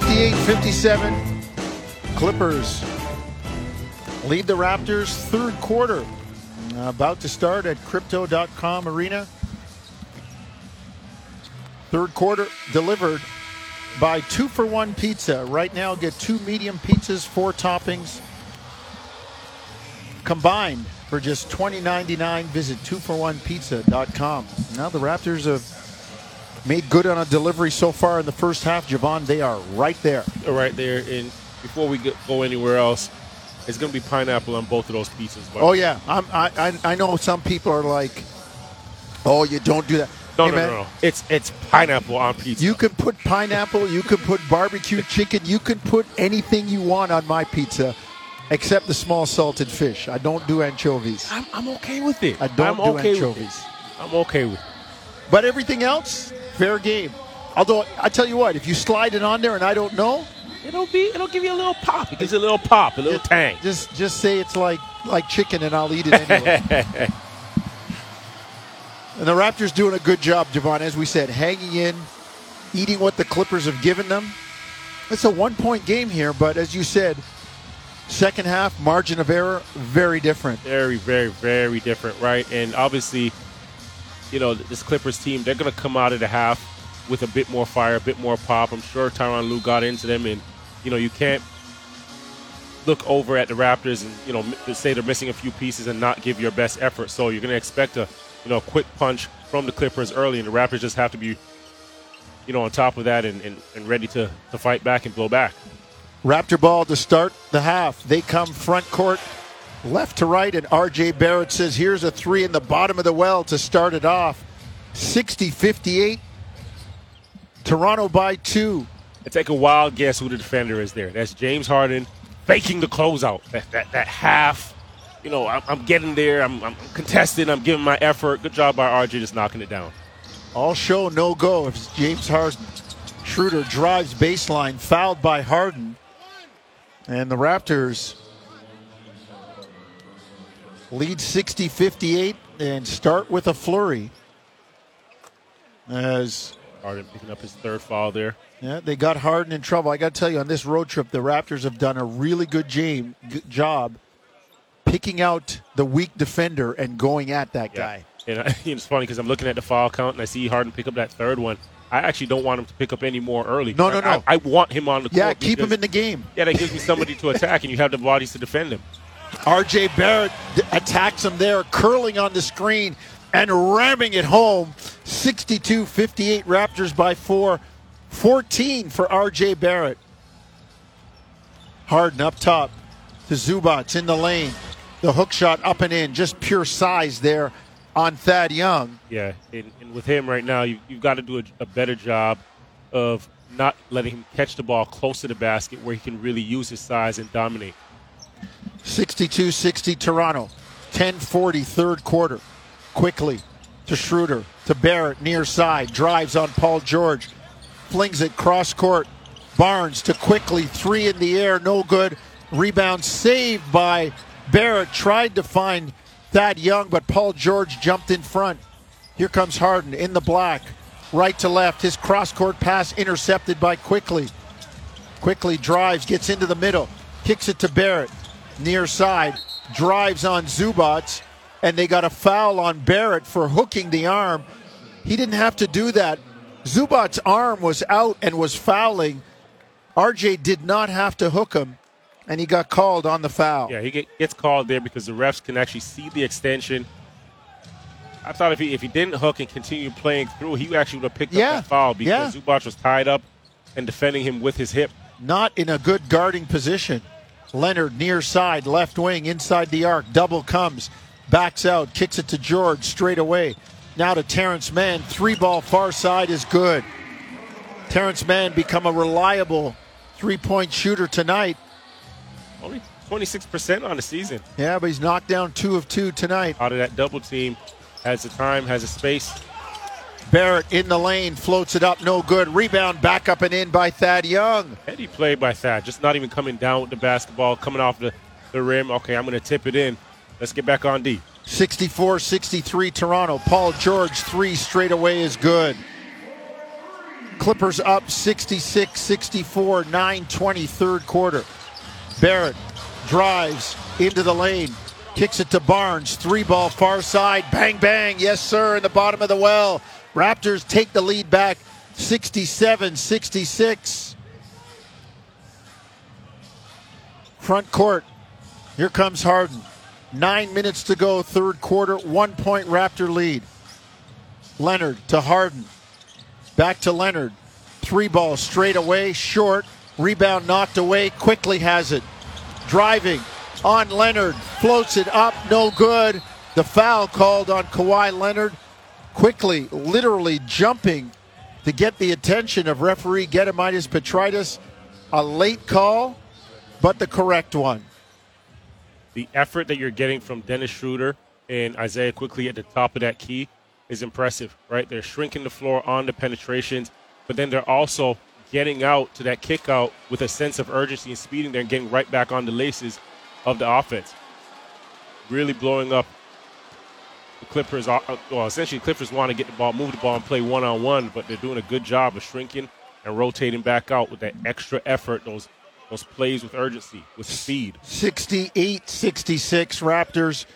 58 57. Clippers lead the Raptors third quarter. Uh, about to start at crypto.com arena. Third quarter delivered by two for one pizza. Right now, get two medium pizzas, four toppings combined for just $20.99. Visit twoforonepizza.com. Now the Raptors have made good on a delivery so far in the first half. Jevohn, they are right there. They're right there. And before we go anywhere else, it's going to be pineapple on both of those pizzas. Oh yeah, I'm, I I know some people are like, oh, you don't do that. No, Hey, no, man, no, no. It's it's pineapple on pizza. You can put pineapple, you can put barbecue chicken, you can put anything you want on my pizza, except the small salted fish. I don't do anchovies, I'm, I'm okay with it. I don't I'm do okay anchovies. I'm okay with it. but everything else, fair game. Although I tell you what, if you slide it on there and I don't know, It'll be. It'll give you a little pop. It gives you a little pop, a little just- tang. Just just say it's like like chicken and I'll eat it anyway. and the Raptors doing a good job, Jevohn, as we said, hanging in, eating what the Clippers have given them. It's a one point game here, but as you said, second half margin of error very different. very, very, very different, right? And obviously, you know, this Clippers team, they're going to come out of the half with a bit more fire, a bit more pop. I'm sure Tyronn Lue got into them, and you know, you can't look over at the Raptors and you know say they're missing a few pieces and not give your best effort. So you're going to expect a you know a quick punch from the Clippers early, and the Raptors just have to be you know on top of that and, and, and ready to, to fight back and blow back. Raptor ball to start the half. They come front court, left to right, and RJ Barrett says, Here's a three in the bottom of the well to start it off. 60 58. Toronto by two. I take a wild guess who the defender is there. That's James Harden faking the closeout. That that, that half. You know, I'm, I'm getting there. I'm, I'm contesting. I'm giving my effort. Good job by RJ just knocking it down. All show, no go. If James Harden Schroeder drives baseline, fouled by Harden. And the Raptors lead 60 58 and start with a flurry. As Harden picking up his third foul there. Yeah, they got Harden in trouble. I got to tell you, on this road trip, the Raptors have done a really good jam, g- job picking out the weak defender and going at that guy. And I, it's funny because I'm looking at the foul count and I see Harden pick up that third one. I actually don't want him to pick up any more early. No, no, no. I, I want him on the court. Yeah, keep him in the game. Yeah, that gives me somebody to attack, and you have the bodies to defend him. RJ Barrett attacks him there, curling on the screen and ramming it home. 62 58 Raptors by four. 14 for RJ Barrett. Harden up top to Zubac in the lane. The hook shot up and in, just pure size there on Thad Young. Yeah, and, and with him right now, you, you've got to do a, a better job of not letting him catch the ball close to the basket where he can really use his size and dominate. 62 60 Toronto. 10 40 third quarter. Quickley to Schroeder, to Barrett, near side, drives on Paul George, flings it cross court. Barnes to Quickley, three in the air, no good. Rebound saved by Barrett. Tried to find Thad Young, but Paul George jumped in front. Here comes Harden in the black, right to left. His cross court pass intercepted by Quickley. Quickley drives, gets into the middle, kicks it to Barrett, near side, drives on Zubac, and they got a foul on Barrett for hooking the arm. He didn't have to do that. Zubac's arm was out and was fouling. RJ did not have to hook him, and he got called on the foul. Yeah, he gets called there because the refs can actually see the extension. I thought if he if he didn't hook and continue playing through, he actually would have picked Yeah, up that foul because yeah. Zubac was tied up and defending him with his hip. Not in a good guarding position. Leonard near side, left wing, inside the arc. Double comes, backs out, kicks it to George straight away. Now to Terance Mann. Three ball far side is good. Terance Mann become a reliable three point shooter tonight. Only 26% on the season. Yeah, but he's knocked down two of two tonight. Out of that double team, has the time, has the space. Barrett in the lane, floats it up, no good. Rebound back up and in by Thad Young. Heady play by Thad, just not even coming down with the basketball, coming off the, the rim. Okay, I'm going to tip it in. Let's get back on D. 64 63 Toronto. Paul George, three straight away is good. Clippers up 66 64, 9 third quarter. Barrett drives into the lane, kicks it to Barnes, three ball far side, bang, bang, yes, sir, in the bottom of the well. Raptors take the lead back 67 66. Front court, here comes Harden. Nine minutes to go, third quarter, one point Raptor lead. Leonard to Harden. Back to Leonard. Three ball straight away, short. Rebound knocked away. Quickley has it. Driving on Leonard. Floats it up. No good. The foul called on Kawhi Leonard. Quickley, literally jumping to get the attention of referee Gediminas Petraitis. A late call, but the correct one. The effort that you're getting from Dennis Schroeder and Isaiah Quickley at the top of that key is impressive, right? They're shrinking the floor on the penetrations, but then they're also getting out to that kick out with a sense of urgency and speeding there and getting right back on the laces of the offense. Really blowing up Clippers. Uh, well, essentially, Clippers want to get the ball, move the ball, and play one on one, but they're doing a good job of shrinking and rotating back out with that extra effort, those those plays with urgency, with speed. 68 66 Raptors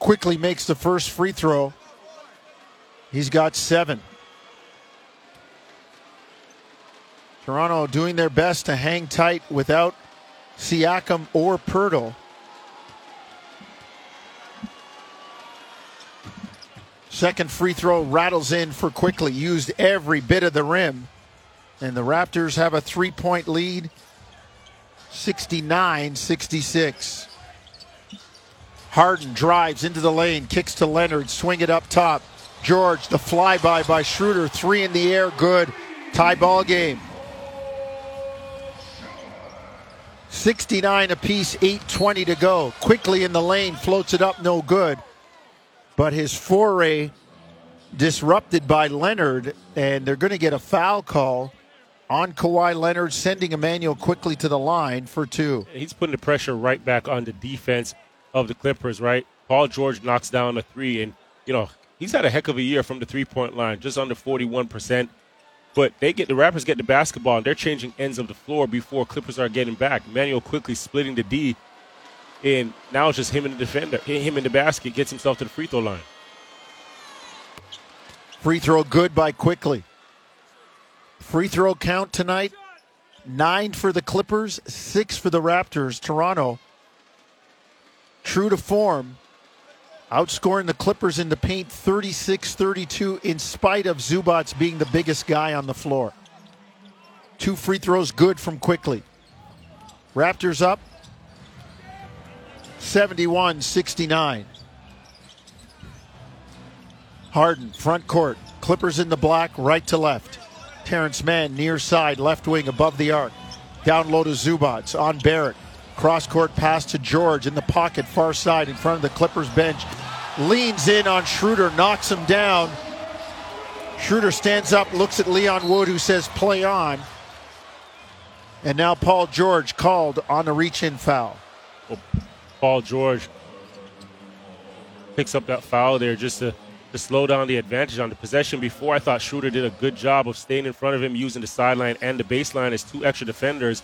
Quickley makes the first free throw. He's got seven. Toronto doing their best to hang tight without Siakam or Poeltl. Second free throw rattles in for Quickley, Used every bit of the rim. And the Raptors have a three point lead 69 66. Harden drives into the lane, kicks to Leonard, swing it up top. George, the flyby by Schroeder, three in the air, good. Tie ball game. 69 apiece, 8.20 to go. Quickley in the lane, floats it up, no good. But his foray disrupted by Leonard, and they're going to get a foul call on Kawhi Leonard, sending Immanuel Quickley to the line for two. He's putting the pressure right back on the defense of the Clippers, right? Paul George knocks down a three, and, you know, he's had a heck of a year from the three point line, just under 41%. But they get the Raptors get the basketball and they're changing ends of the floor before Clippers are getting back. Manuel Quickley splitting the D, and now it's just him and the defender, him in the basket gets himself to the free throw line. Free throw good by Quickley. Free throw count tonight nine for the Clippers, six for the Raptors. Toronto, true to form, outscoring the Clippers in the paint 36 32 in spite of Zubac being the biggest guy on the floor. Two free throws good from Quickley. Raptors up 71 69. Harden, front court. Clippers in the black, right to left. Terance Mann, near side, left wing, above the arc. Down low to Zubac on Barrett. Cross court pass to George in the pocket, far side, in front of the Clippers bench. Leans in on Schroeder, knocks him down. Schroeder stands up, looks at Leon Wood, who says, play on. And now Paul George called on the reach in foul. Paul George picks up that foul there just to, to slow down the advantage on the possession. Before, I thought Schroeder did a good job of staying in front of him, using the sideline and the baseline as two extra defenders.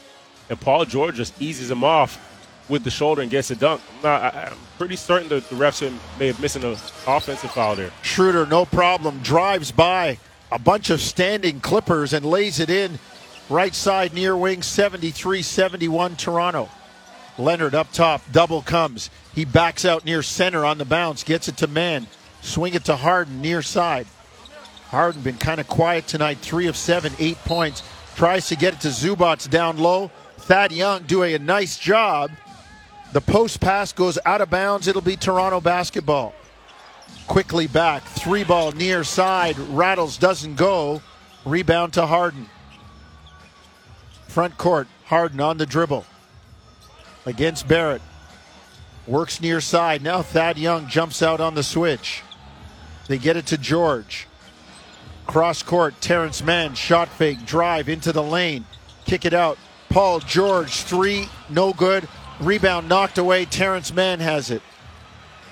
And Paul George just eases him off with the shoulder and gets a dunk. I'm, not, I, am pretty certain that the refs may have missed an offensive foul there. Schroeder, no problem, drives by a bunch of standing Clippers and lays it in right side near wing 73 71 Toronto. Leonard up top, double comes. He backs out near center on the bounce, gets it to Mann. Swing it to Harden near side. Harden been kind of quiet tonight, three of seven, eight points. Tries to get it to Zubac down low. Thad Young doing a nice job. The post pass goes out of bounds. It'll be Toronto basketball. Quickley back. Three ball near side. Rattles doesn't go. Rebound to Harden. Front court. Harden on the dribble. Against Barrett. Works near side. Now Thad Young jumps out on the switch. They get it to George. Cross court. Terance Mann. Shot fake. Drive into the lane. Kick it out. Paul George. Three. No good. Rebound knocked away. Terance Mann has it.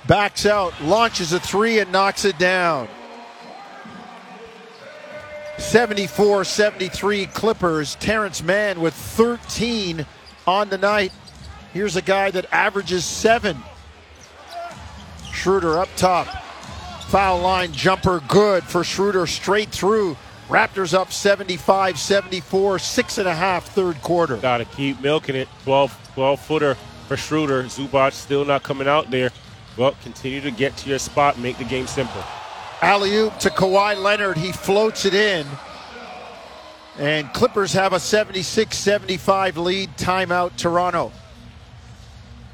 Backs out, launches a three, and knocks it down. 74 73 Clippers. Terance Mann with 13 on the night. Here's a guy that averages seven. Schroeder up top. Foul line jumper good for Schroeder straight through. Raptors up 75 74, six and a half third quarter. Got to keep milking it. 12, 12 footer for Schroeder. Zubac still not coming out there. Well, continue to get to your spot, make the game simple. Alley oop to Kawhi Leonard. He floats it in. And Clippers have a 76 75 lead. Timeout, Toronto.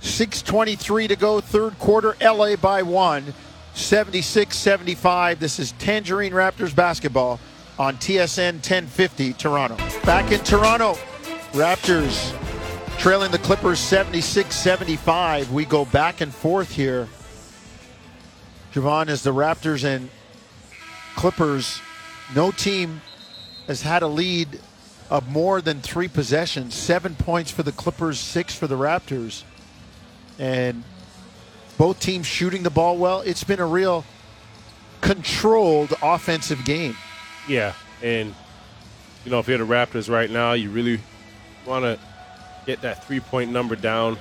6.23 to go, third quarter. LA by one. 76 75. This is Tangerine Raptors basketball on TSN 1050 Toronto. Back in Toronto, Raptors trailing the Clippers 76 75. We go back and forth here. Jevohn, as the Raptors and Clippers, no team has had a lead of more than three possessions. Seven points for the Clippers, six for the Raptors. And both teams shooting the ball well. It's been a real controlled offensive game. Yeah, and you know if you're the Raptors right now, you really want to get that three-point number down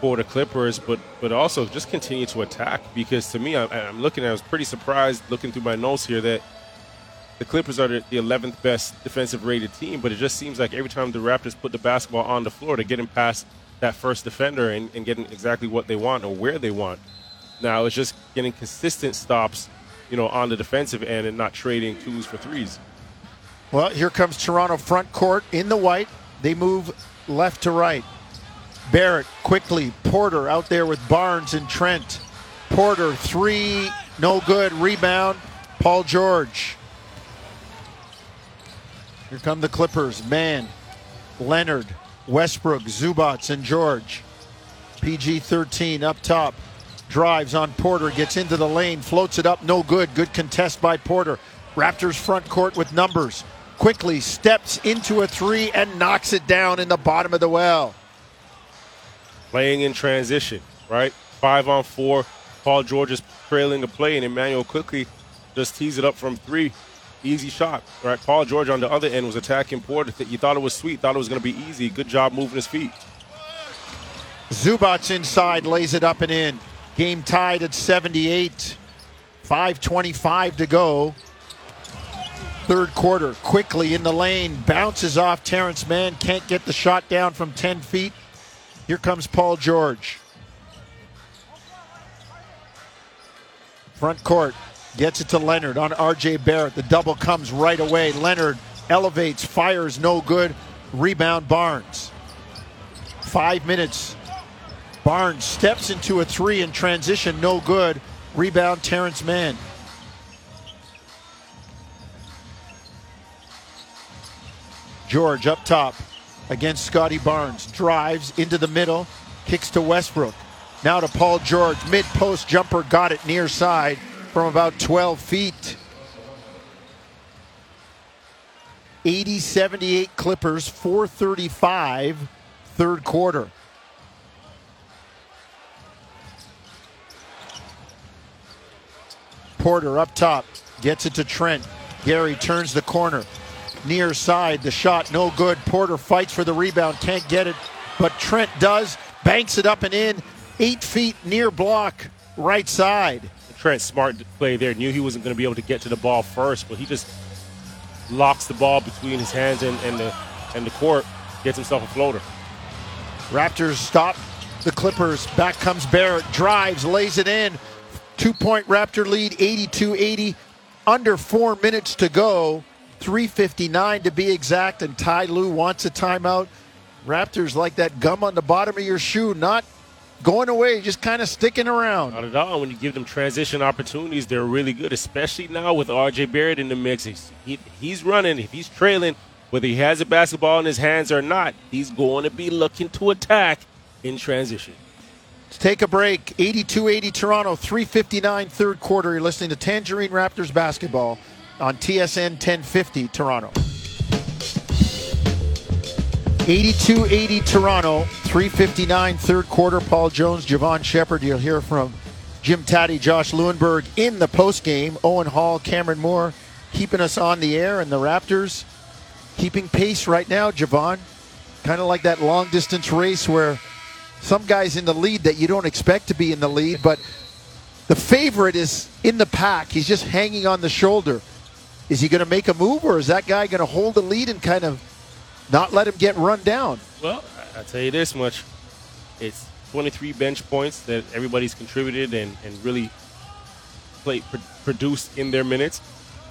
for the Clippers, but but also just continue to attack because to me, I, am looking. I was pretty surprised looking through my notes here that the Clippers are the, the 11th best defensive rated team, but it just seems like every time the Raptors put the basketball on the floor, they're getting past that first defender and, and getting exactly what they want or where they want. Now it's just getting consistent stops, you know, on the defensive end and not trading twos for threes. Well, here comes Toronto front court in the white. They move left to right. Barrett Quickley. Porter out there with Barnes and Trent. Porter, three, no good. Rebound, Paul George. Here come the Clippers. Mann, Leonard, Westbrook, Zubac, and George. PG 13 up top. Drives on Porter, gets into the lane, floats it up, no good. Good contest by Porter. Raptors front court with numbers. Quickley steps into a three and knocks it down in the bottom of the well playing in transition, right? Five on four. Paul George is trailing the play, and Immanuel Quickley just tees it up from three. Easy shot, right? Paul George on the other end was attacking Porter. You thought it was sweet, thought it was going to be easy. Good job moving his feet. Zubac inside lays it up and in. Game tied at 78. 5.25 to go. Third quarter, Quickley in the lane, bounces off Terance Mann, can't get the shot down from 10 feet. Here comes Paul George. Front court gets it to Leonard on RJ Barrett. The double comes right away. Leonard elevates, fires, no good. Rebound Barnes. Five minutes. Barnes steps into a three in transition, no good. Rebound Terance Mann. George up top against Scottie Barnes. Drives into the middle, kicks to Westbrook. Now to Paul George. Mid post jumper, got it near side from about 12 feet. 80 78 Clippers, 435, third quarter. Porter up top, gets it to Trent. Gary turns the corner, near side. The shot, no good. Porter fights for the rebound, can't get it, but Trent does. Banks it up and in. Eight feet near block, right side. Smart play there. Knew he wasn't going to be able to get to the ball first, but he just locks the ball between his hands and, and the and the court, gets himself a floater. Raptors stop the Clippers. Back comes Barrett, drives, lays it in. Two point Raptor lead, 82 80. Under four minutes to go. 359 to be exact, and Ty Lue wants a timeout. Raptors like that gum on the bottom of your shoe, not going away, just kind of sticking around. Not at all. When you give them transition opportunities, they're really good, especially now with RJ Barrett in the mix. He's, he, he's running, if he's trailing, whether he has a basketball in his hands or not, he's going to be looking to attack in transition. Let's take a break. 82 80 Toronto, 359 third quarter. You're listening to Tangerine Raptors basketball on TSN 1050 Toronto. 82-80 Toronto, 359 third quarter. Paul Jones, Jevohn Shepherd. You'll hear from Jim Tatti, Josh Lewenberg in the post game. Owen Hall, Cameron Moore, keeping us on the air, and the Raptors keeping pace right now, Jevohn. Kind of like that long distance race where some guy's in the lead that you don't expect to be in the lead, but the favorite is in the pack. He's just hanging on the shoulder. Is he going to make a move, or is that guy going to hold the lead and kind of not let him get run down? Well, I'll tell you this much. It's 23 bench points that everybody's contributed and, and really played, pr- produced in their minutes.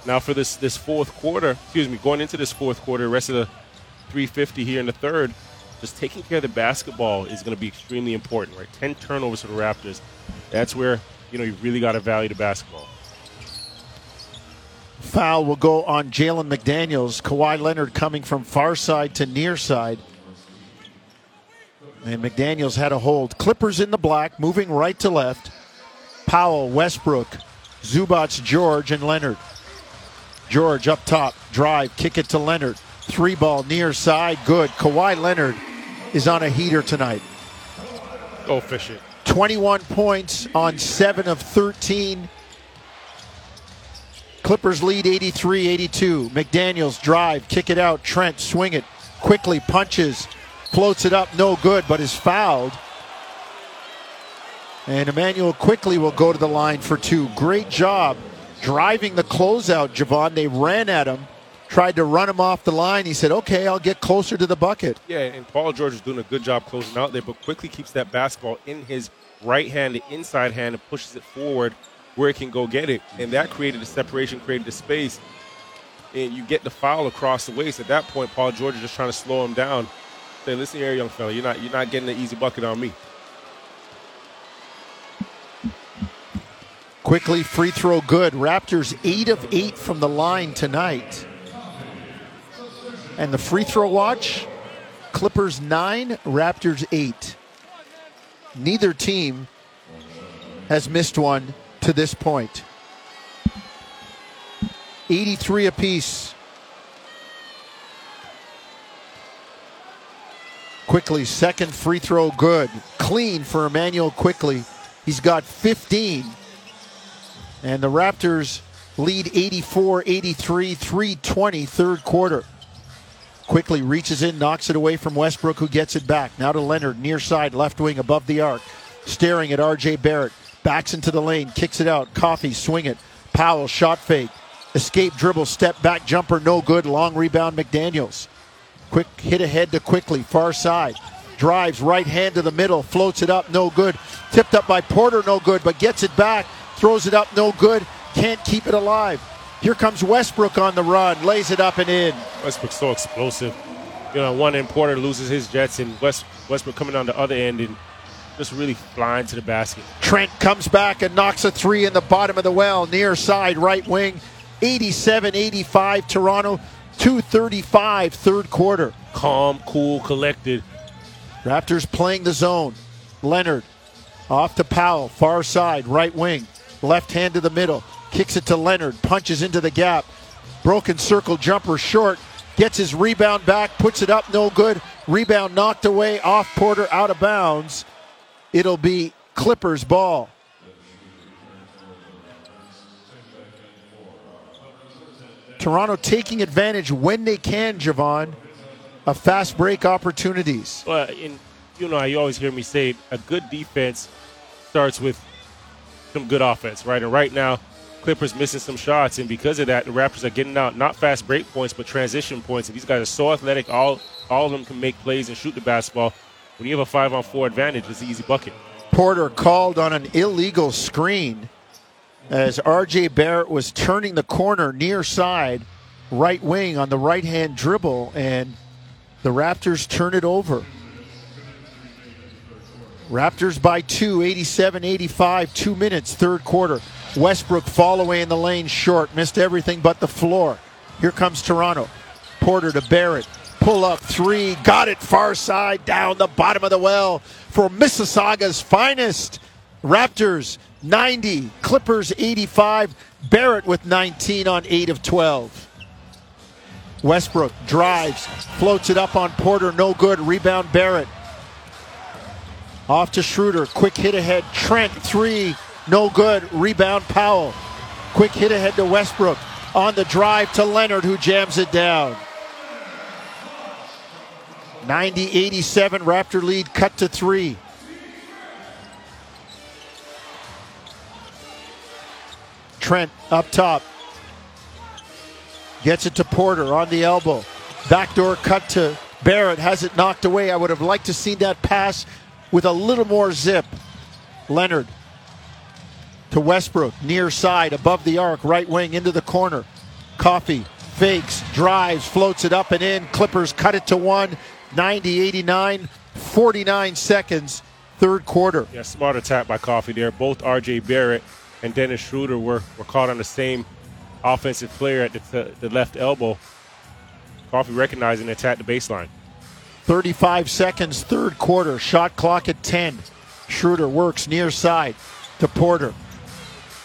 Now for this this fourth quarter, excuse me, going into this fourth quarter, rest of the 350 here in the third, just taking care of the basketball is going to be extremely important, right? 10 turnovers for the Raptors. That's where, you know, you really got to value the basketball. Foul will go on Jalen McDaniels. Kawhi Leonard coming from far side to near side. And McDaniels had a hold. Clippers in the black, moving right to left. Powell, Westbrook, Zubac, George, and Leonard. George up top, drive, kick it to Leonard. Three ball near side, good. Kawhi Leonard is on a heater tonight. Go fish it. 21 points on 7 of 13. Clippers lead 83 82. McDaniels drive, kick it out. Trent swing it Quickley, punches, floats it up, no good, but is fouled. And Immanuel Quickley will go to the line for two. Great job driving the closeout, Jevohn. They ran at him, tried to run him off the line. He said, okay, I'll get closer to the bucket. Yeah, and Paul George is doing a good job closing out there, but Quickley keeps that basketball in his right hand, the inside hand, and pushes it forward where it can go get it. And that created the separation, created the space. And you get the foul across the waist. At that point, Paul George is just trying to slow him down. Say, listen here, young fella, you're not you're not getting an easy bucket on me. Quickley, free throw good. Raptors eight of eight from the line tonight. And the free throw watch, Clippers nine, Raptors eight. Neither team has missed one to this point. 83 apiece. Quickley, second free throw good. Clean for Immanuel Quickley. He's got 15. And the Raptors lead 84 83, 320, third quarter. Quickley reaches in, knocks it away from Westbrook, who gets it back. Now to Leonard, near side, left wing, above the arc. Staring at RJ Barrett. Backs into the lane, kicks it out. Coffey, swing it. Powell, shot fake. Escape dribble, step back jumper, no good. Long rebound, McDaniels. Quick hit ahead to Quickley, far side. Drives right hand to the middle, floats it up, no good. Tipped up by Porter, no good, but gets it back, throws it up, no good. Can't keep it alive. Here comes Westbrook on the run, lays it up and in. Westbrook's so explosive. You know, one end Porter loses his jets, and West, Westbrook coming on the other end and just really flying to the basket. Trent comes back and knocks a three in the bottom of the well, near side, right wing. 87 85 Toronto, 235 third quarter. Calm, cool, collected. Raptors playing the zone. Leonard off to Powell, far side, right wing, left hand to the middle, kicks it to Leonard, punches into the gap. Broken circle jumper short, gets his rebound back, puts it up, no good. Rebound knocked away off Porter, out of bounds. It'll be Clippers ball. Toronto taking advantage when they can, Jevohn, of fast break opportunities. Well, in, you know, you always hear me say a good defense starts with some good offense, right? And right now, Clippers missing some shots, and because of that, the Raptors are getting out not fast break points, but transition points. And these guys are so athletic; all all of them can make plays and shoot the basketball. When you have a five on four advantage, it's an easy bucket. Porter called on an illegal screen as RJ Barrett was turning the corner near side, right wing on the right hand dribble, and the Raptors turn it over. Raptors by two, 87 85, two minutes, third quarter. Westbrook fall away in the lane short, missed everything but the floor. Here comes Toronto. Porter to Barrett. Pull up three, got it far side, down the bottom of the well for Mississauga's finest. Raptors 90, Clippers 85, Barrett with 19 on 8 of 12. Westbrook drives, floats it up on Porter, no good. Rebound Barrett. Off to Schroeder, quick hit ahead. Trent, three, no good. Rebound Powell. Quick hit ahead to Westbrook. on the drive to Leonard, who jams it down. 90 87, Raptor lead cut to three. Trent up top. Gets it to Porter on the elbow. Backdoor cut to Barrett. Has it knocked away. I would have liked to see that pass with a little more zip. Leonard to Westbrook, near side, above the arc, right wing into the corner. Coffey fakes, drives, floats it up and in. Clippers cut it to one. 90 89, 49 seconds, third quarter. Yeah, smart attack by Coffey there. Both RJ Barrett and Dennis Schroeder were, were caught on the same offensive player at the, the left elbow. Coffey recognizing and attacked the baseline. 35 seconds, third quarter. Shot clock at 10. Schroeder works near side to Porter.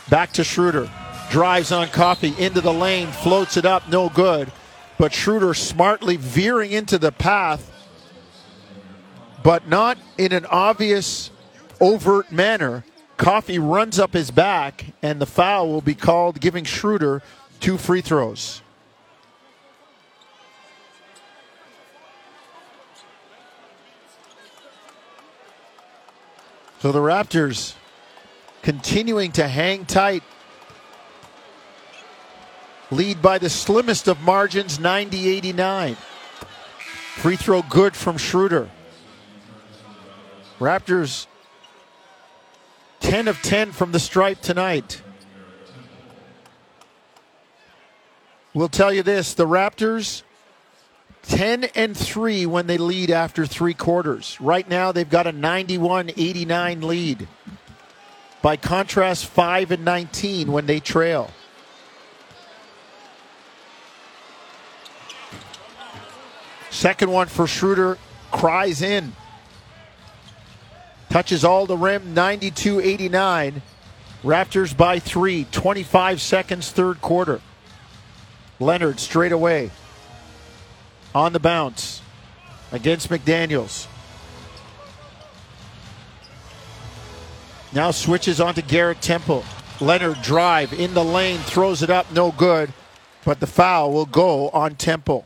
Back to Schroeder. Drives on Coffey into the lane, floats it up, no good. But Schroeder smartly veering into the path, but not in an obvious, overt manner. Coffey runs up his back, and the foul will be called, giving Schroeder two free throws. So the Raptors continuing to hang tight. Lead by the slimmest of margins, 90 89. Free throw good from Schroeder. Raptors 10 of 10 from the stripe tonight. We'll tell you this the Raptors 10 and 3 when they lead after three quarters. Right now, they've got a 91 89 lead. By contrast, 5 and 19 when they trail. Second one for Schroeder cries in. Touches all the rim, 92 89. Raptors by three, 25 seconds, third quarter. Leonard straight away on the bounce against McDaniels. Now switches onto Garrett Temple. Leonard drive in the lane, throws it up, no good, but the foul will go on Temple.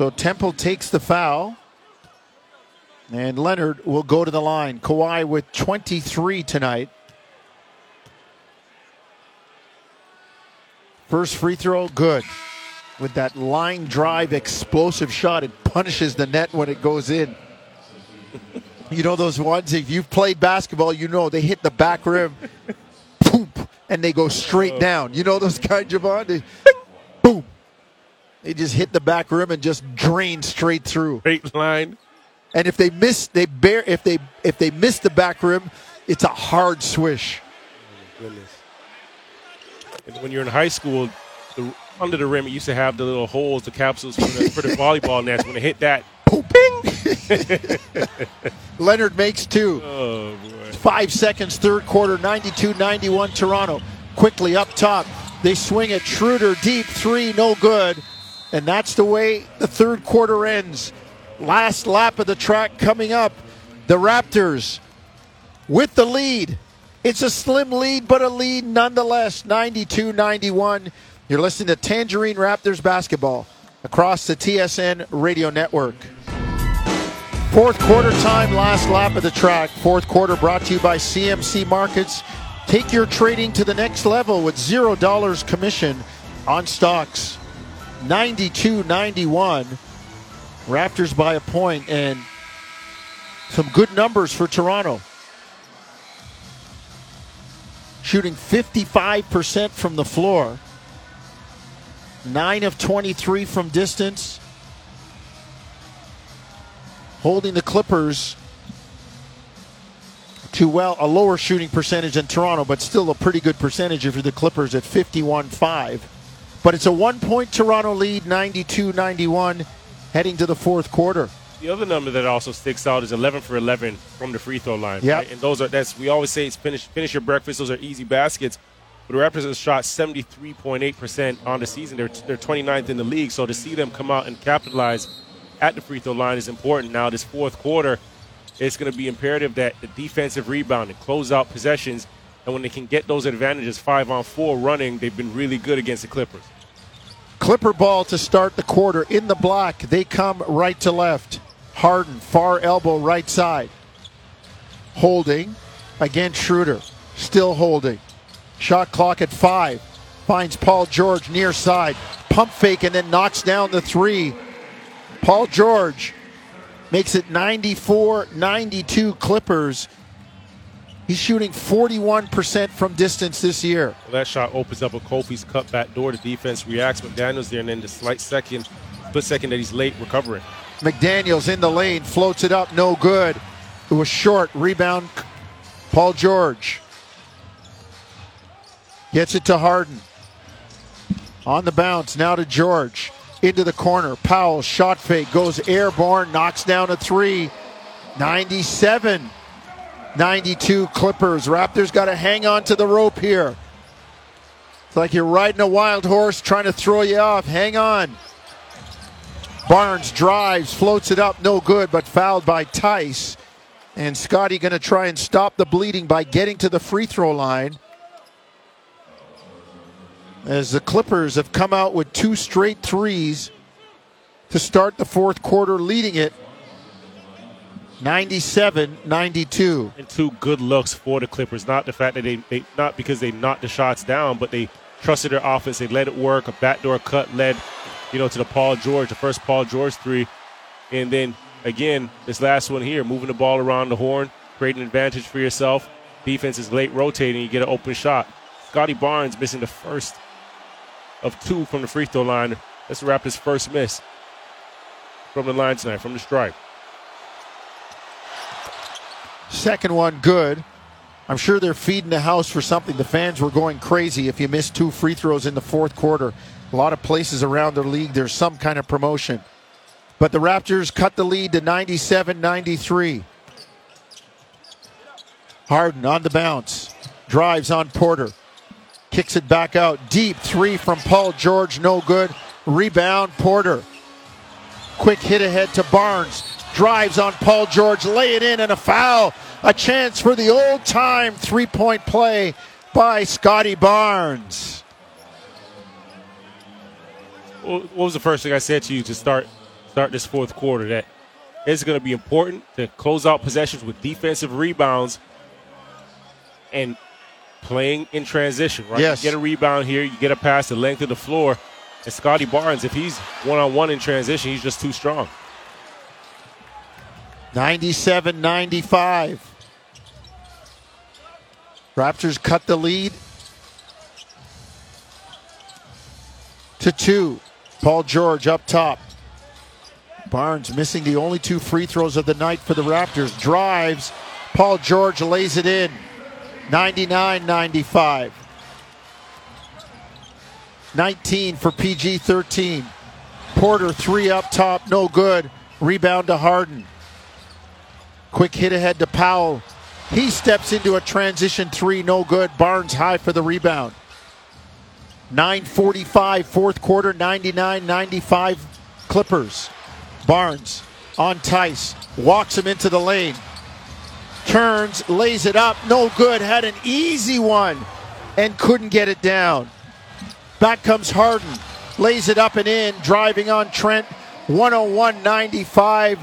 So Temple takes the foul. And Leonard will go to the line. Kawhi with 23 tonight. First free throw, good. With that line drive explosive shot, it punishes the net when it goes in. you know those ones, if you've played basketball, you know they hit the back rim, poop, and they go straight oh. down. You know those kinds, Jevohn? They, boom. They just hit the back rim and just drain straight through. Straight line. And if they miss, they bear. If they if they miss the back rim, it's a hard swish. Oh, goodness. And when you're in high school, the, under the rim, it used to have the little holes, the capsules for the, for the volleyball nets. When it hit that, ping! Leonard makes two. Oh boy! Five seconds, third quarter, 92-91 Toronto. Quickley up top, they swing it. Schroeder deep three, no good. And that's the way the third quarter ends. Last lap of the track coming up. The Raptors with the lead. It's a slim lead, but a lead nonetheless. 92 91. You're listening to Tangerine Raptors basketball across the TSN radio network. Fourth quarter time, last lap of the track. Fourth quarter brought to you by CMC Markets. Take your trading to the next level with $0 commission on stocks. 92 91. Raptors by a point and some good numbers for Toronto. Shooting 55% from the floor, 9 of 23 from distance. Holding the Clippers to, well, a lower shooting percentage than Toronto, but still a pretty good percentage you're the Clippers at 51 5. But it's a one point Toronto lead, 92 91, heading to the fourth quarter. The other number that also sticks out is 11 for 11 from the free throw line. Yeah, right? and those are that's we always say it's finish finish your breakfast. Those are easy baskets. But the Raptors have shot 73.8 percent on the season. They're they're 29th in the league. So to see them come out and capitalize at the free throw line is important. Now, this fourth quarter, it's going to be imperative that the defensive rebound and close out possessions, and when they can get those advantages five on four running, they've been really good against the Clippers. Clipper ball to start the quarter in the block. They come right to left. Harden, far elbow, right side. Holding. Again, Schroeder. Still holding. Shot clock at five. Finds Paul George near side. Pump fake and then knocks down the three. Paul George makes it 94 92 Clippers. He's shooting 41% from distance this year. Well, that shot opens up a Coffey's cut back door. The defense reacts. McDaniels there, and then the slight second, split second that he's late recovering. McDaniels in the lane, floats it up, no good. It was short. Rebound, Paul George. Gets it to Harden. On the bounce, now to George. Into the corner. Powell, shot fake, goes airborne, knocks down a three. 97 92 Clippers. Raptors got to hang on to the rope here. It's like you're riding a wild horse trying to throw you off. Hang on. Barnes drives, floats it up, no good, but fouled by Theis. And Scottie going to try and stop the bleeding by getting to the free throw line. As the Clippers have come out with two straight threes to start the fourth quarter, leading it 97 92. And two good looks for the Clippers. Not the fact that they, they not because they knocked the shots down, but they trusted their offense. They let it work. A backdoor cut led, you know, to the Paul George, the first Paul George three. And then again, this last one here, moving the ball around the horn, creating an advantage for yourself. Defense is late rotating, you get an open shot. Scottie Barnes missing the first of two from the free throw line. That's the Raptors' first miss from the line tonight, from the stripe. Second one good. I'm sure they're feeding the house for something. The fans were going crazy if you missed two free throws in the fourth quarter. A lot of places around the league, there's some kind of promotion. But the Raptors cut the lead to 97 93. Harden on the bounce. Drives on Porter. Kicks it back out. Deep three from Paul George. No good. Rebound, Porter. Quick hit ahead to Barnes. Drives on Paul George. Lay it in and a foul. A chance for the old time three point play by Scottie Barnes. What was the first thing I said to you to start start this fourth quarter? That it's going to be important to close out possessions with defensive rebounds and playing in transition, right? Yes. You get a rebound here, you get a pass the length of the floor. And Scottie Barnes, if he's one on one in transition, he's just too strong. 97 95. Raptors cut the lead to two. Paul George up top. Barnes missing the only two free throws of the night for the Raptors. Drives. Paul George lays it in. 99 95. 19 for PG 13. Porter three up top, no good. Rebound to Harden. Quick hit ahead to Powell. He steps into a transition three, no good. Barnes high for the rebound. 945 fourth quarter, 99 95 Clippers. Barnes on Theis, walks him into the lane. Turns, lays it up, no good. Had an easy one and couldn't get it down. Back comes Harden, lays it up and in, driving on Trent. 101 95.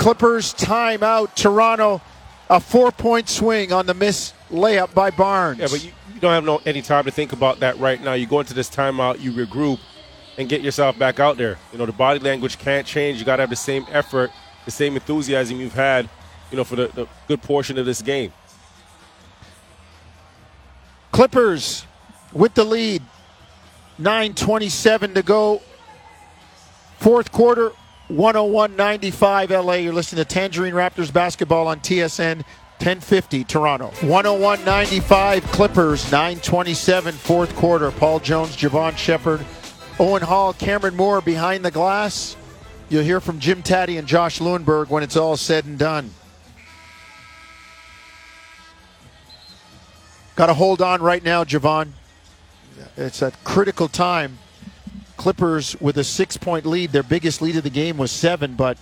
Clippers timeout. Toronto, a four point swing on the miss layup by Barnes. Yeah, but you, you don't have no any time to think about that right now. You go into this timeout, you regroup, and get yourself back out there. You know, the body language can't change. You got to have the same effort, the same enthusiasm you've had, you know, for the, the good portion of this game. Clippers with the lead. 9.27 to go. Fourth quarter, 101 95 LA. You're listening to Tangerine Raptors basketball on TSN 1050 Toronto. 101 95 Clippers, 927 fourth quarter. Paul Jones, Jevohn Shepherd, Owen Hall, Cameron Moore behind the glass. You'll hear from Jim Tatti and Josh Lewenberg when it's all said and done. Got to hold on right now, Jevohn. It's a critical time. Clippers with a six point lead. Their biggest lead of the game was seven, but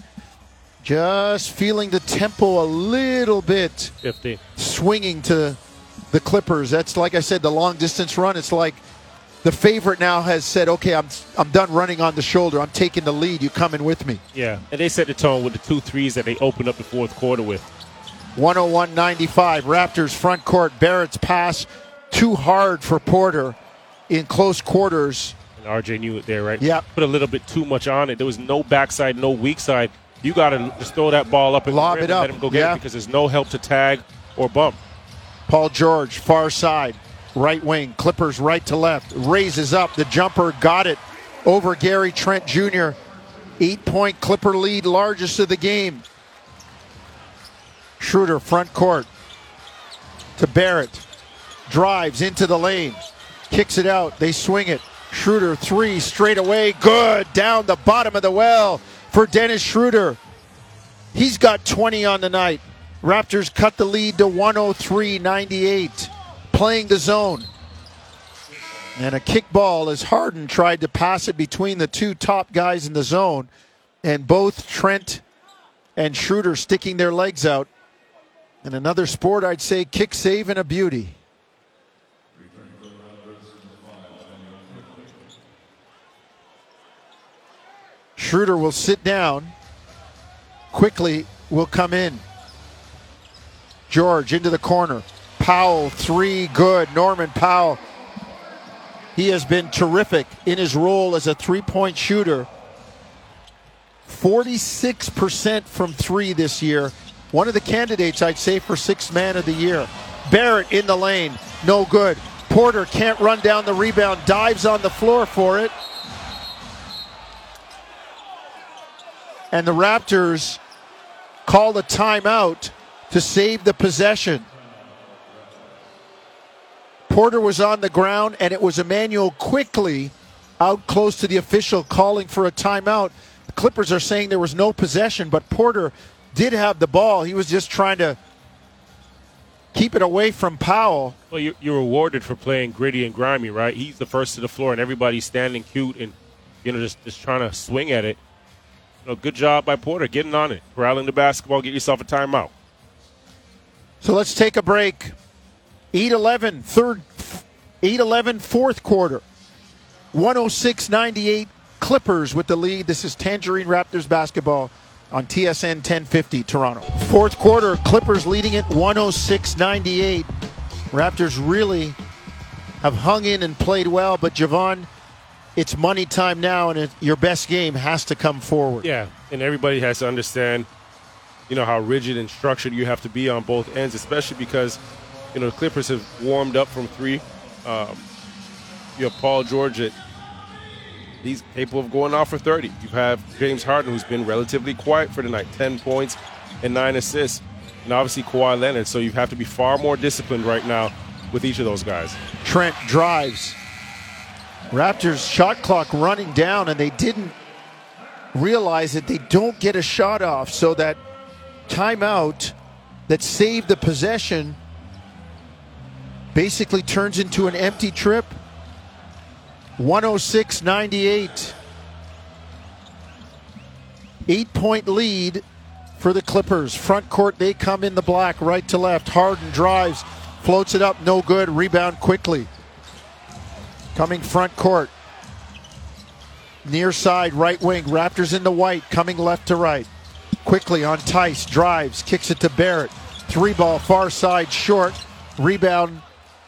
just feeling the tempo a little bit 50. swinging to the Clippers. That's like I said, the long distance run. It's like the favorite now has said, "Okay, I'm I'm done running on the shoulder. I'm taking the lead. You coming with me?" Yeah. And they set the tone with the two threes that they opened up the fourth quarter with. 101-95. Raptors front court. Barrett's pass too hard for Porter in close quarters. RJ knew it there, right? Yep. Put a little bit too much on it. There was no backside, no weak side. You got to just throw that ball up and Lob it and up. let him go get Yeah. it because there's no help to tag or bump. Paul George, far side, right wing, Clippers right to left, raises up. The jumper got it over Gary Trent Jr. Eight point Clipper lead, largest of the game. Schroeder, front court to Barrett. Drives into the lane, kicks it out. They swing it. Schroeder, three straight away. Good. Down the bottom of the well for Dennis Schroeder. He's got 20 on the night. Raptors cut the lead to 103 98, playing the zone. And a kick ball as Harden tried to pass it between the two top guys in the zone, and both Trent and Schroeder sticking their legs out. In another sport, I'd say kick save and a beauty. Schroeder will sit down. Quickley will come in. George into the corner. Powell, three, good. Norman Powell. He has been terrific in his role as a three point shooter. 46% from three this year. One of the candidates, I'd say, for sixth man of the year. Barrett in the lane, no good. Porter can't run down the rebound, dives on the floor for it. And the Raptors call a timeout to save the possession. Porter was on the ground, and it was Immanuel Quickley out close to the official calling for a timeout. The Clippers are saying there was no possession, but Porter did have the ball. He was just trying to keep it away from Powell. Well, you're, you're rewarded for playing gritty and grimy, right? He's the first to the floor, and everybody's standing cute and you know just just trying to swing at it. Know, good job by Porter getting on it, corralling the basketball, get yourself a timeout. So let's take a break. 8-11, third, 8-11, fourth quarter. 106-98 Clippers with the lead. This is Tangerine Raptors basketball on TSN 1050 Toronto. Fourth quarter, Clippers leading it 106-98. Raptors really have hung in and played well, but Jevohn, it's money time now, and it, your best game has to come forward. Yeah, and everybody has to understand, you know, how rigid and structured you have to be on both ends, especially because, you know, the Clippers have warmed up from three. Um, you have Paul George at he's capable of going off for 30. You have James Harden, who's been relatively quiet for the night, 10 points and nine assists, and obviously Kawhi Leonard. So you have to be far more disciplined right now with each of those guys. Trent drives. Raptors shot clock running down, and they didn't realize that they don't get a shot off. So that timeout that saved the possession basically turns into an empty trip. 106 98. Eight point lead for the Clippers. Front court, they come in the black, right to left. Harden drives, floats it up, no good. Rebound Quickley. Coming front court. Near side, right wing. Raptors in the white, coming left to right. Quickley on Theis, drives, kicks it to Barrett. Three ball, far side, short. Rebound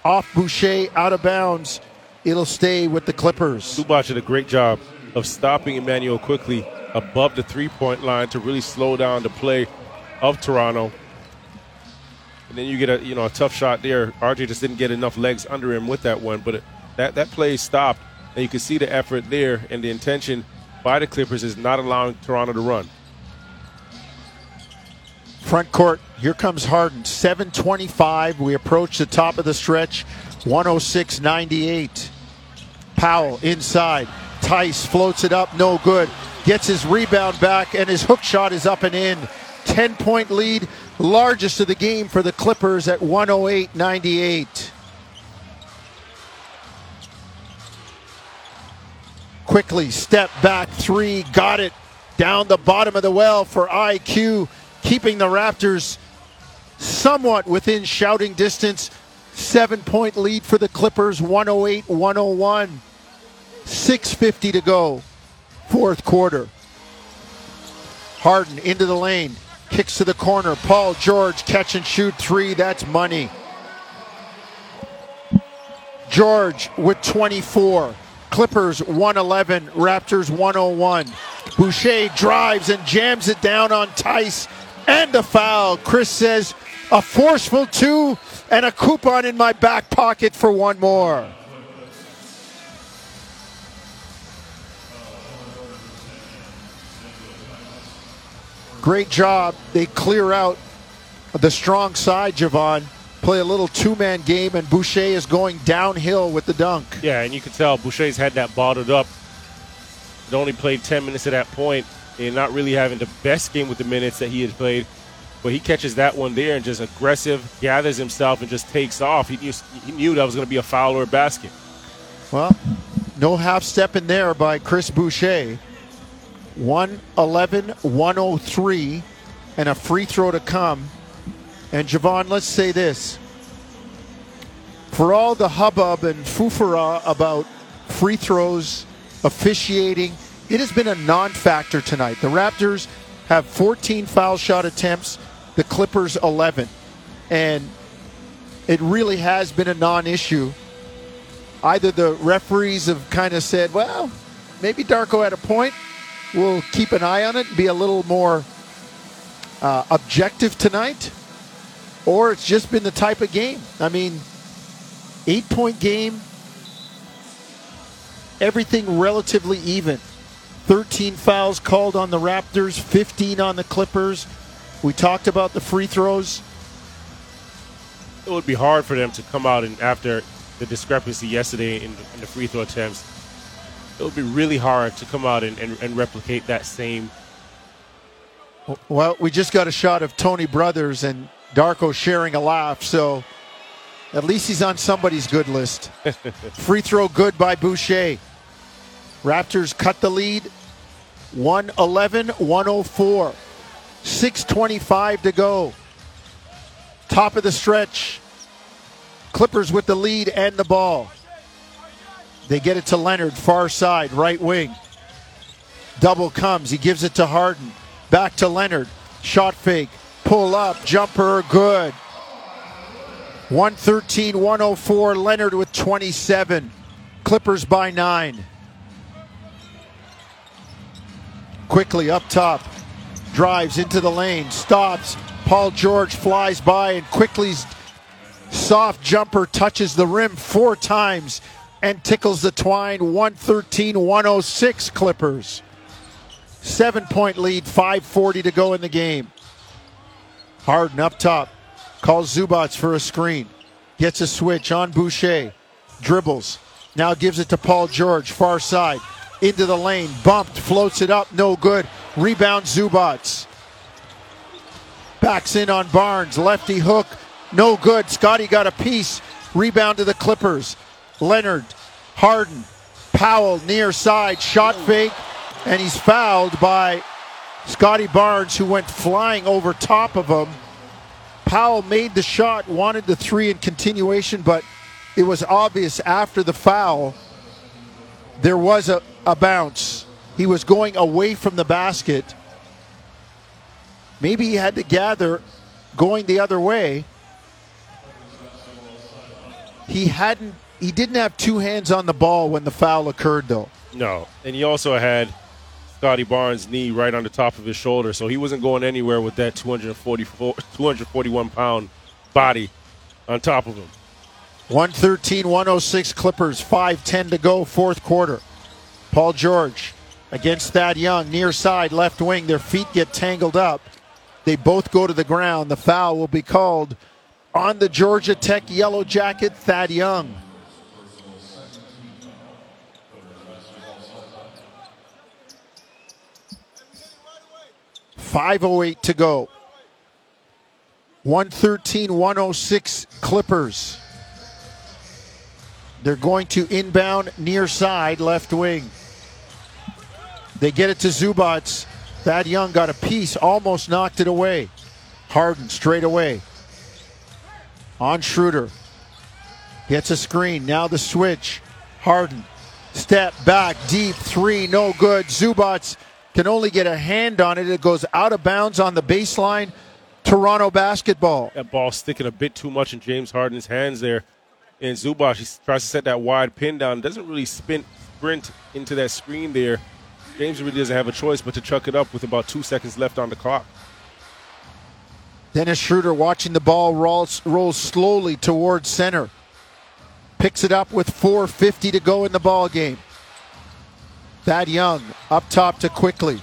off Boucher, out of bounds. It'll stay with the Clippers. Zubac did a great job of stopping Immanuel Quickley above the three point line to really slow down the play of Toronto. And then you get a you know a tough shot there. RJ just didn't get enough legs under him with that one, but it, that that play stopped, and you can see the effort there and the intention by the Clippers is not allowing Toronto to run. Front court, here comes Harden. 725. We approach the top of the stretch. 106 98. Powell inside. Theis floats it up, no good. Gets his rebound back, and his hook shot is up and in. 10 point lead, largest of the game for the Clippers at 108 98. Quickley step back three, got it down the bottom of the well for IQ, keeping the Raptors somewhat within shouting distance. Seven point lead for the Clippers, 108 101. 6.50 to go, fourth quarter. Harden into the lane, kicks to the corner. Paul George catch and shoot three. That's money. George with 24. Clippers 111, Raptors 101. Boucher drives and jams it down on Theis and a foul. Chris says a forceful two and a coupon in my back pocket for one more. Great job. They clear out the strong side, Jevohn. Play a little two man game, and Boucher is going downhill with the dunk. Yeah, and you can tell Boucher's had that bottled up. He only played 10 minutes at that point, and not really having the best game with the minutes that he had played. But he catches that one there and just aggressive, gathers himself, and just takes off. He knew, he knew that was going to be a foul or a basket. Well, no half step in there by Chris Boucher. 111 103 and a free throw to come. And Jevohn, let's say this. For all the hubbub and foofara about free throws, officiating, it has been a non factor tonight. The Raptors have 14 foul shot attempts, the Clippers 11. And it really has been a non issue. Either the referees have kind of said, well, maybe Darko had a point, we'll keep an eye on it and be a little more uh, objective tonight, or it's just been the type of game. I mean, eight point game, everything relatively even. 13 fouls called on the Raptors, 15 on the Clippers. We talked about the free throws. It would be hard for them to come out and after the discrepancy yesterday in, in the free throw attempts it would be really hard to come out and, and, and, replicate that same. Well, we just got a shot of Tony Brothers and Darko sharing a laugh, so at least he's on somebody's good list. Free throw good by Boucher. Raptors cut the lead 111 104. 6.25 to go. Top of the stretch. Clippers with the lead and the ball. They get it to Leonard, far side, right wing. Double comes. He gives it to Harden. Back to Leonard. Shot fake. Pull up. Jumper. Good. 113 104. Leonard with 27. Clippers by nine. Quickley up top. Drives into the lane. Stops. Paul George flies by and Quickley's soft jumper touches the rim four times and tickles the twine 113 106 Clippers. Seven point lead, 5.40 to go in the game. Harden up top, calls Zubac for a screen, gets a switch on Boucher, dribbles, now gives it to Paul George, far side, into the lane, bumped, floats it up, no good. Rebound Zubac. Backs in on Barnes, lefty hook, no good. Scottie got a piece, rebound to the Clippers. Leonard, Harden, Powell near side, shot fake, and he's fouled by Scottie Barnes, who went flying over top of him. Powell made the shot, wanted the three in continuation, but it was obvious after the foul there was a, a bounce. He was going away from the basket. Maybe he had to gather going the other way. He hadn't he didn't have two hands on the ball when the foul occurred, though. No, and he also had Scottie Barnes' knee right on the top of his shoulder, so he wasn't going anywhere with that 244, 241 pound body on top of him. 113 106 Clippers, 5'10 to go, fourth quarter. Paul George against Thad Young, near side, left wing. Their feet get tangled up. They both go to the ground. The foul will be called on the Georgia Tech yellow jacket, Thad Young. 5.08 to go. 113 106 Clippers. They're going to inbound near side left wing. They get it to Zubac. Thad Young got a piece, almost knocked it away. Harden straight away. On Schroeder. Gets a screen. Now the switch. Harden. Step back, deep three, no good. Zubac can only get a hand on it. It goes out of bounds on the baseline. Toronto basketball. That ball sticking a bit too much in James Harden's hands there. And Zubac, he tries to set that wide pin down. Doesn't really spin, sprint into that screen there. James really doesn't have a choice but to chuck it up with about two seconds left on the clock. Dennis Schroeder watching the ball rolls, rolls slowly towards center. Picks it up with 4.50 to go in the ball game. Thad Young up top to Quickley.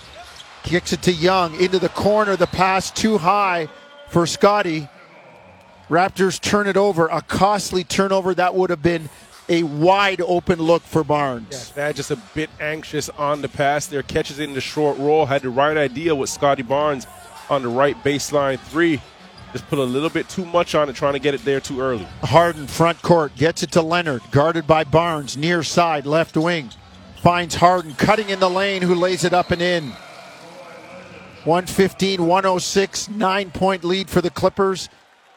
Kicks it to Young into the corner. The pass too high for Scottie. Raptors turn it over. A costly turnover that would have been a wide open look for Barnes. Yeah, Thad just a bit anxious on the pass there. Catches it in the short roll. Had the right idea with Scottie Barnes on the right baseline three. Just put a little bit too much on it, trying to get it there too early. Harden front court gets it to Leonard, guarded by Barnes, near side left wing. Finds Harden cutting in the lane, who lays it up and in. 115 106, nine point lead for the Clippers.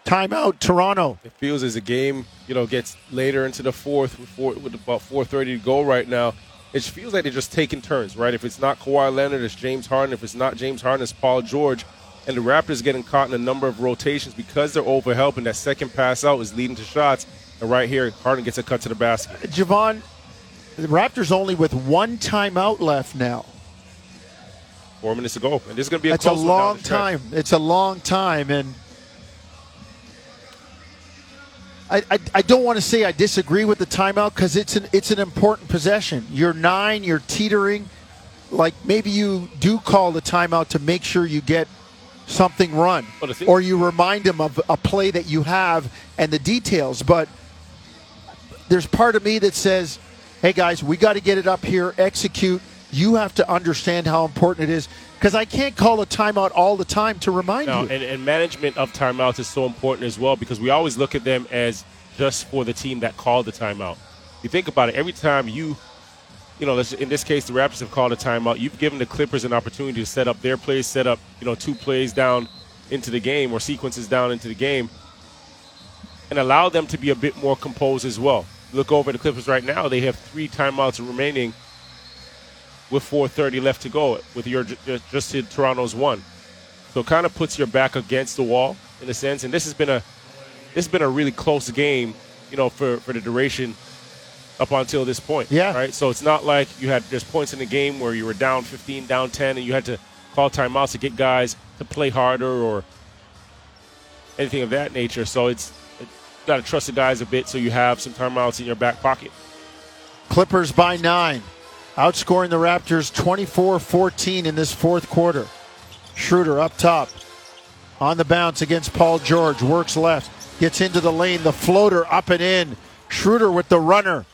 Timeout, Toronto. It feels as the game, you know, gets later into the fourth with, four, with about 4:30 to go right now. It feels like they're just taking turns, right? If it's not Kawhi Leonard, it's James Harden. If it's not James Harden, it's Paul George. And the Raptors getting caught in a number of rotations because they're overhelping. That second pass out is leading to shots. And right here, Harden gets a cut to the basket. Jevohn, the Raptors only with one timeout left now. Four minutes to go, and this is going to be a It's a long time. It's a long time, and I, I, I don't want to say I disagree with the timeout because it's an it's an important possession. You're nine. You're teetering. Like maybe you do call the timeout to make sure you get something run, Well, the thing- or you remind them of a play that you have and the details. But there's part of me that says, "Hey guys, we got to get it up here, execute." You have to understand how important it is because I can't call a timeout all the time to remind No, you. and, and management of timeouts is so important as well because we always look at them as just for the team that called the timeout. You think about it, every time you, you know, in this case, the Raptors have called a timeout. You've given the Clippers an opportunity to set up their plays, set up, you know, two plays down into the game or sequences down into the game, and allow them to be a bit more composed as well. Look over the Clippers right now; they have three timeouts remaining with 4:30 left to go. With your just to Toronto's one. So it kind of puts your back against the wall in a sense. And this has been a this has been a really close game, you know, for, for the duration up until this point. Yeah. Right. So it's not like you had there's points in the game where you were down 15, down 10, and you had to call timeouts to get guys to play harder or anything of that nature. So it's got to trust the guys a bit so you have some timeouts in your back pocket. Clippers by nine, outscoring the Raptors 24 14 in this fourth quarter. Schroeder up top, on the bounce against Paul George, works left, gets into the lane, the floater up and in. Schroeder with the runner.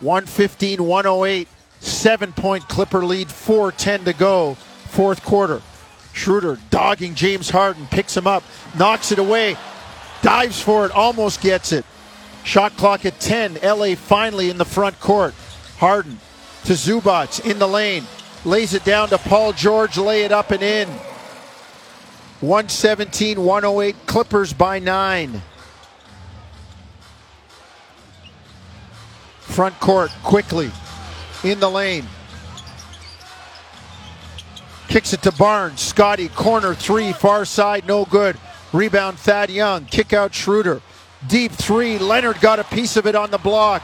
115 108, seven point Clipper lead, 4 10 to go, fourth quarter. Schroeder dogging James Harden, picks him up, knocks it away, dives for it, almost gets it. Shot clock at 10. LA finally in the front court. Harden to Zubac in the lane. Lays it down to Paul George. Lay it up and in. 117 108. Clippers by nine. Front court Quickley in the lane. Kicks it to Barnes. Scottie, corner three, far side, no good. Rebound, Thad Young. Kick out Schroeder. Deep three. Leonard got a piece of it on the block.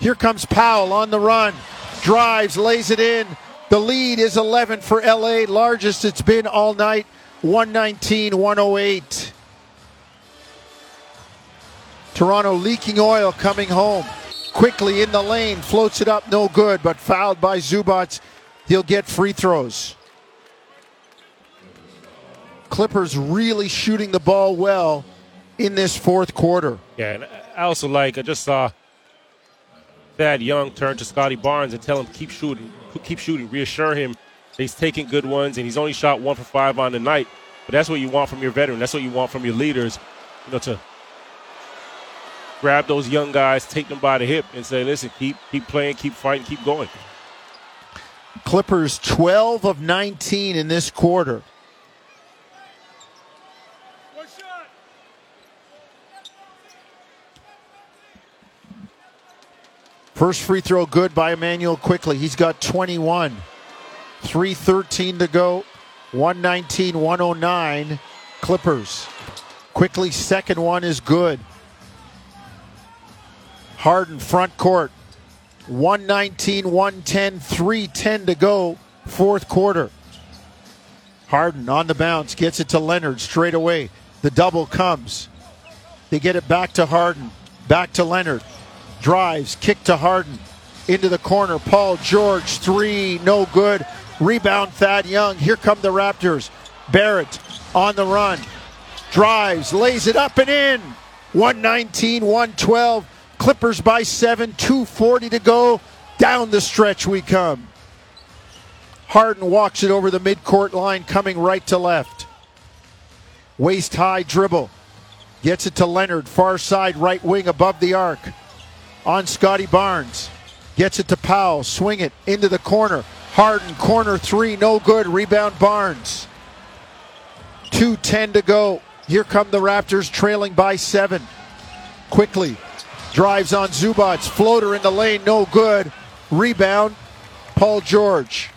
Here comes Powell on the run. Drives, lays it in. The lead is 11 for LA, largest it's been all night. 119 108. Toronto leaking oil coming home. Quickley in the lane, floats it up, no good, but fouled by Zubac. He'll get free throws. Clippers really shooting the ball well in this fourth quarter. Yeah, and I also like I just saw Thad Young turn to Scottie Barnes and tell him keep shooting, keep shooting, reassure him that he's taking good ones and he's only shot one for five on the night. But that's what you want from your veteran. That's what you want from your leaders, you know, to grab those young guys, take them by the hip, and say, "Listen, keep keep playing, keep fighting, keep going." Clippers 12 of 19 in this quarter. First free throw good by Immanuel Quickley. He's got 21. 313 to go. 119 109 Clippers. Quickley, second one is good. Harden front court. 119 110 310 to go fourth quarter. Harden on the bounce gets it to Leonard straight away. The double comes. They get it back to Harden. Back to Leonard drives, kick to Harden, into the corner. Paul George, three, no good. Rebound, Thad Young. Here come the Raptors. Barrett on the run, drives, lays it up and in. 119, 112. Clippers by seven, 240 to go. Down the stretch we come. Harden walks it over the midcourt line, coming right to left. Waist high dribble. Gets it to Leonard, far side right wing above the arc on Scottie Barnes. Gets it to Powell. Swing it into the corner. Harden, corner three, no good. Rebound Barnes. 2.10 to go. Here come the Raptors trailing by seven. Quickley drives on Zubac. Floater in the lane, no good. Rebound, Paul George.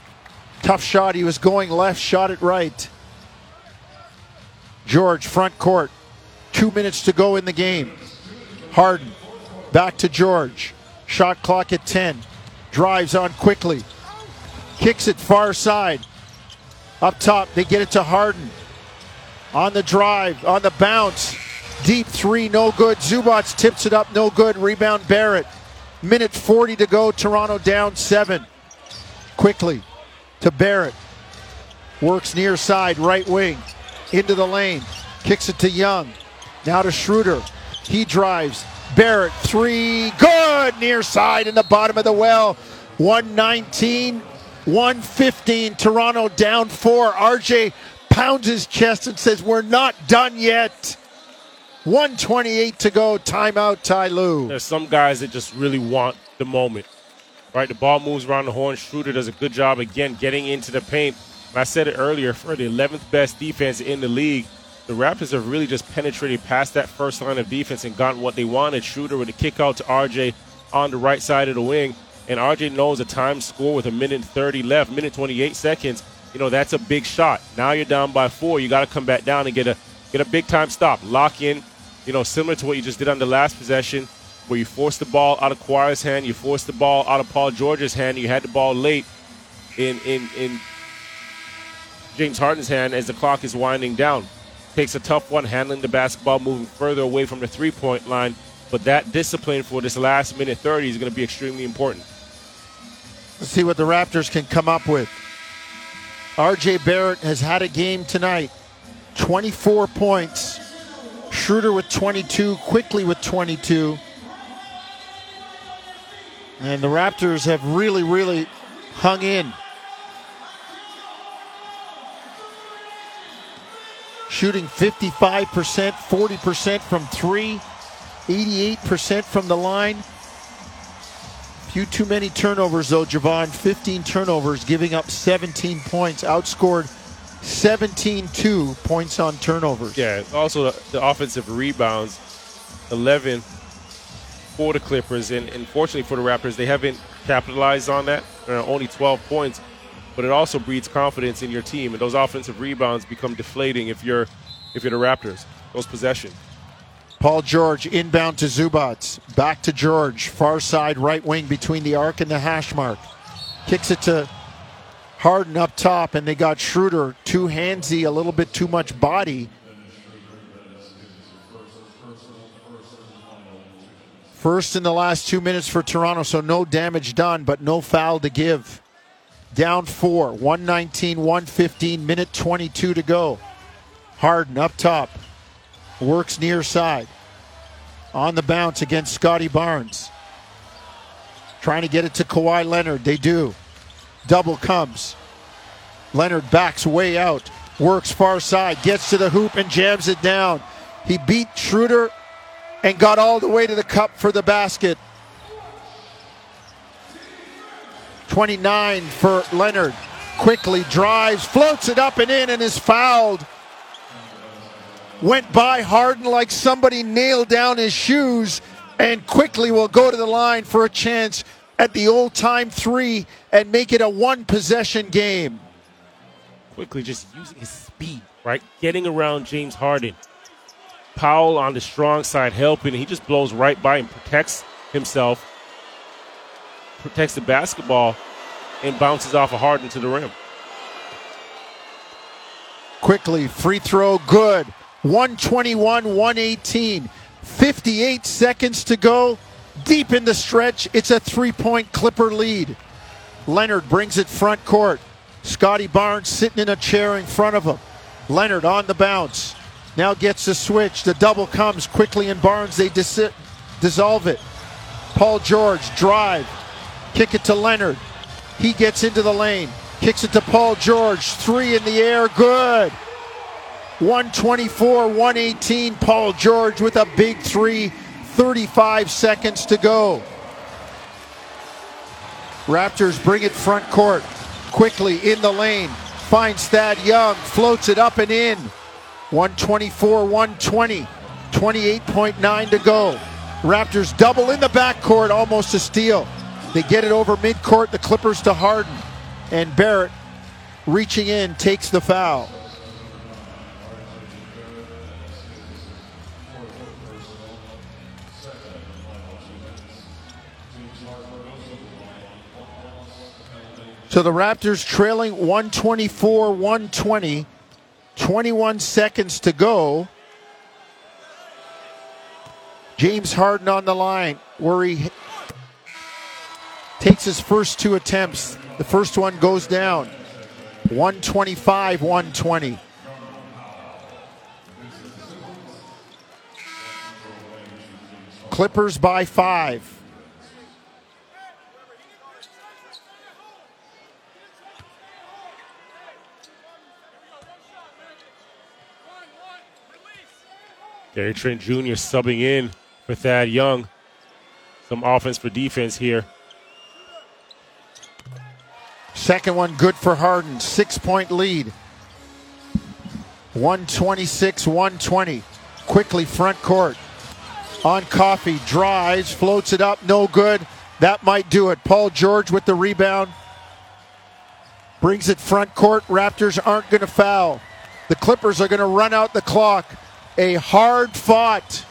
Tough shot. He was going left, shot it right. George, front court. Two minutes to go in the game. Harden Back to George. Shot clock at 10. Drives on Quickley. Kicks it far side. Up top, they get it to Harden. On the drive, on the bounce. Deep three, no good. Zubac tips it up, no good. Rebound Barrett. Minute 40 to go. Toronto down seven. Quickley to Barrett. Works near side, right wing. Into the lane. Kicks it to Young. Now to Schroeder. He drives, Barrett, three, good, near side in the bottom of the well. 119, 115, Toronto down four. RJ pounds his chest and says, We're not done yet. 128 to go. Timeout, Ty Lue. There's some guys that just really want the moment. Right? The ball moves around the horn. Schroeder does a good job again getting into the paint. I said it earlier for the 11th best defense in the league the Raptors have really just penetrated past that first line of defense and gotten what they wanted. Schroeder with a kick out to RJ on the right side of the wing. And RJ knows a time score with a minute 30 left, minute 28 seconds. You know, that's a big shot. Now you're down by four. You got to come back down and get a get a big time stop. Lock in, you know, similar to what you just did on the last possession, where you forced the ball out of Kawhi's hand, you forced the ball out of Paul George's hand, you had the ball late in in in James Harden's hand as the clock is winding down takes a tough one handling the basketball, moving further away from the three point line. But that discipline for this last minute 30 is going to be extremely important. Let's see what the Raptors can come up with. RJ Barrett has had a game tonight 24 points. Schroeder with 22, Quickley with 22. And the Raptors have really, really hung in. Shooting 55%, 40% from three, 88% from the line. Few too many turnovers, though, Jevohn. 15 turnovers, giving up 17 points, outscored 17 2 points on turnovers. Yeah, also the, offensive rebounds, 11 for the Clippers. And unfortunately for the Raptors, they haven't capitalized on that. Only 12 points but it also breeds confidence in your team. And those offensive rebounds become deflating if you're if you're the Raptors. Those possessions. Paul George inbound to Zubac. Back to George. Far side right wing between the arc and the hash mark. Kicks it to Harden up top, and they got Schroeder too handsy, a little bit too much body. First in the last two minutes for Toronto, so no damage done, but no foul to give. Down four, 119, 115, minute 22 to go. Harden up top, works near side. On the bounce against Scottie Barnes. Trying to get it to Kawhi Leonard. They do. Double comes. Leonard backs way out, works far side, gets to the hoop and jams it down. He beat Schroeder and got all the way to the cup for the basket. 29 for Leonard. Quickley drives, floats it up and in, and is fouled. Went by Harden like somebody nailed down his shoes, and Quickley will go to the line for a chance at the old time three and make it a one possession game. Quickley just using his speed, right? Getting around James Harden. Powell on the strong side helping. He just blows right by and protects himself, protects the basketball, and bounces off of Harden to the rim. Quickley, free throw, good. 121, 118. 58 seconds to go. Deep in the stretch, it's a three point Clipper lead. Leonard brings it front court. Scottie Barnes sitting in a chair in front of him. Leonard on the bounce. Now gets the switch. The double comes Quickley in Barnes. They dis- dissolve it. Paul George drive. Kick it to Leonard. He gets into the lane. Kicks it to Paul George. Three in the air. Good. 124 118. Paul George with a big three. 35 seconds to go. Raptors bring it front court. Quickley in the lane. Finds Thad Young. Floats it up and in. 124 120. 28.9 to go. Raptors double in the backcourt. Almost a steal. They get it over midcourt. The Clippers to Harden. And Barrett reaching in takes the foul. So the Raptors trailing 124 120, 21 seconds to go. James Harden on the line where he takes his first two attempts. The first one goes down 125 120. Clippers by five. Gary Trent Jr. subbing in for Thad Young. Some offense for defense here. Second one good for Harden. Six point lead. 126 120. Quickley front court. On Coffey, Drives. Floats it up. No good. That might do it. Paul George with the rebound. Brings it front court. Raptors aren't going to foul. The Clippers are going to run out the clock. A hard fought,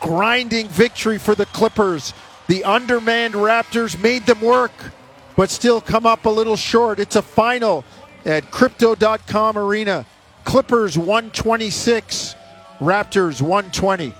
grinding victory for the Clippers. The undermanned Raptors made them work, but still come up a little short. It's a final at Crypto.com Arena. Clippers 126, Raptors 120.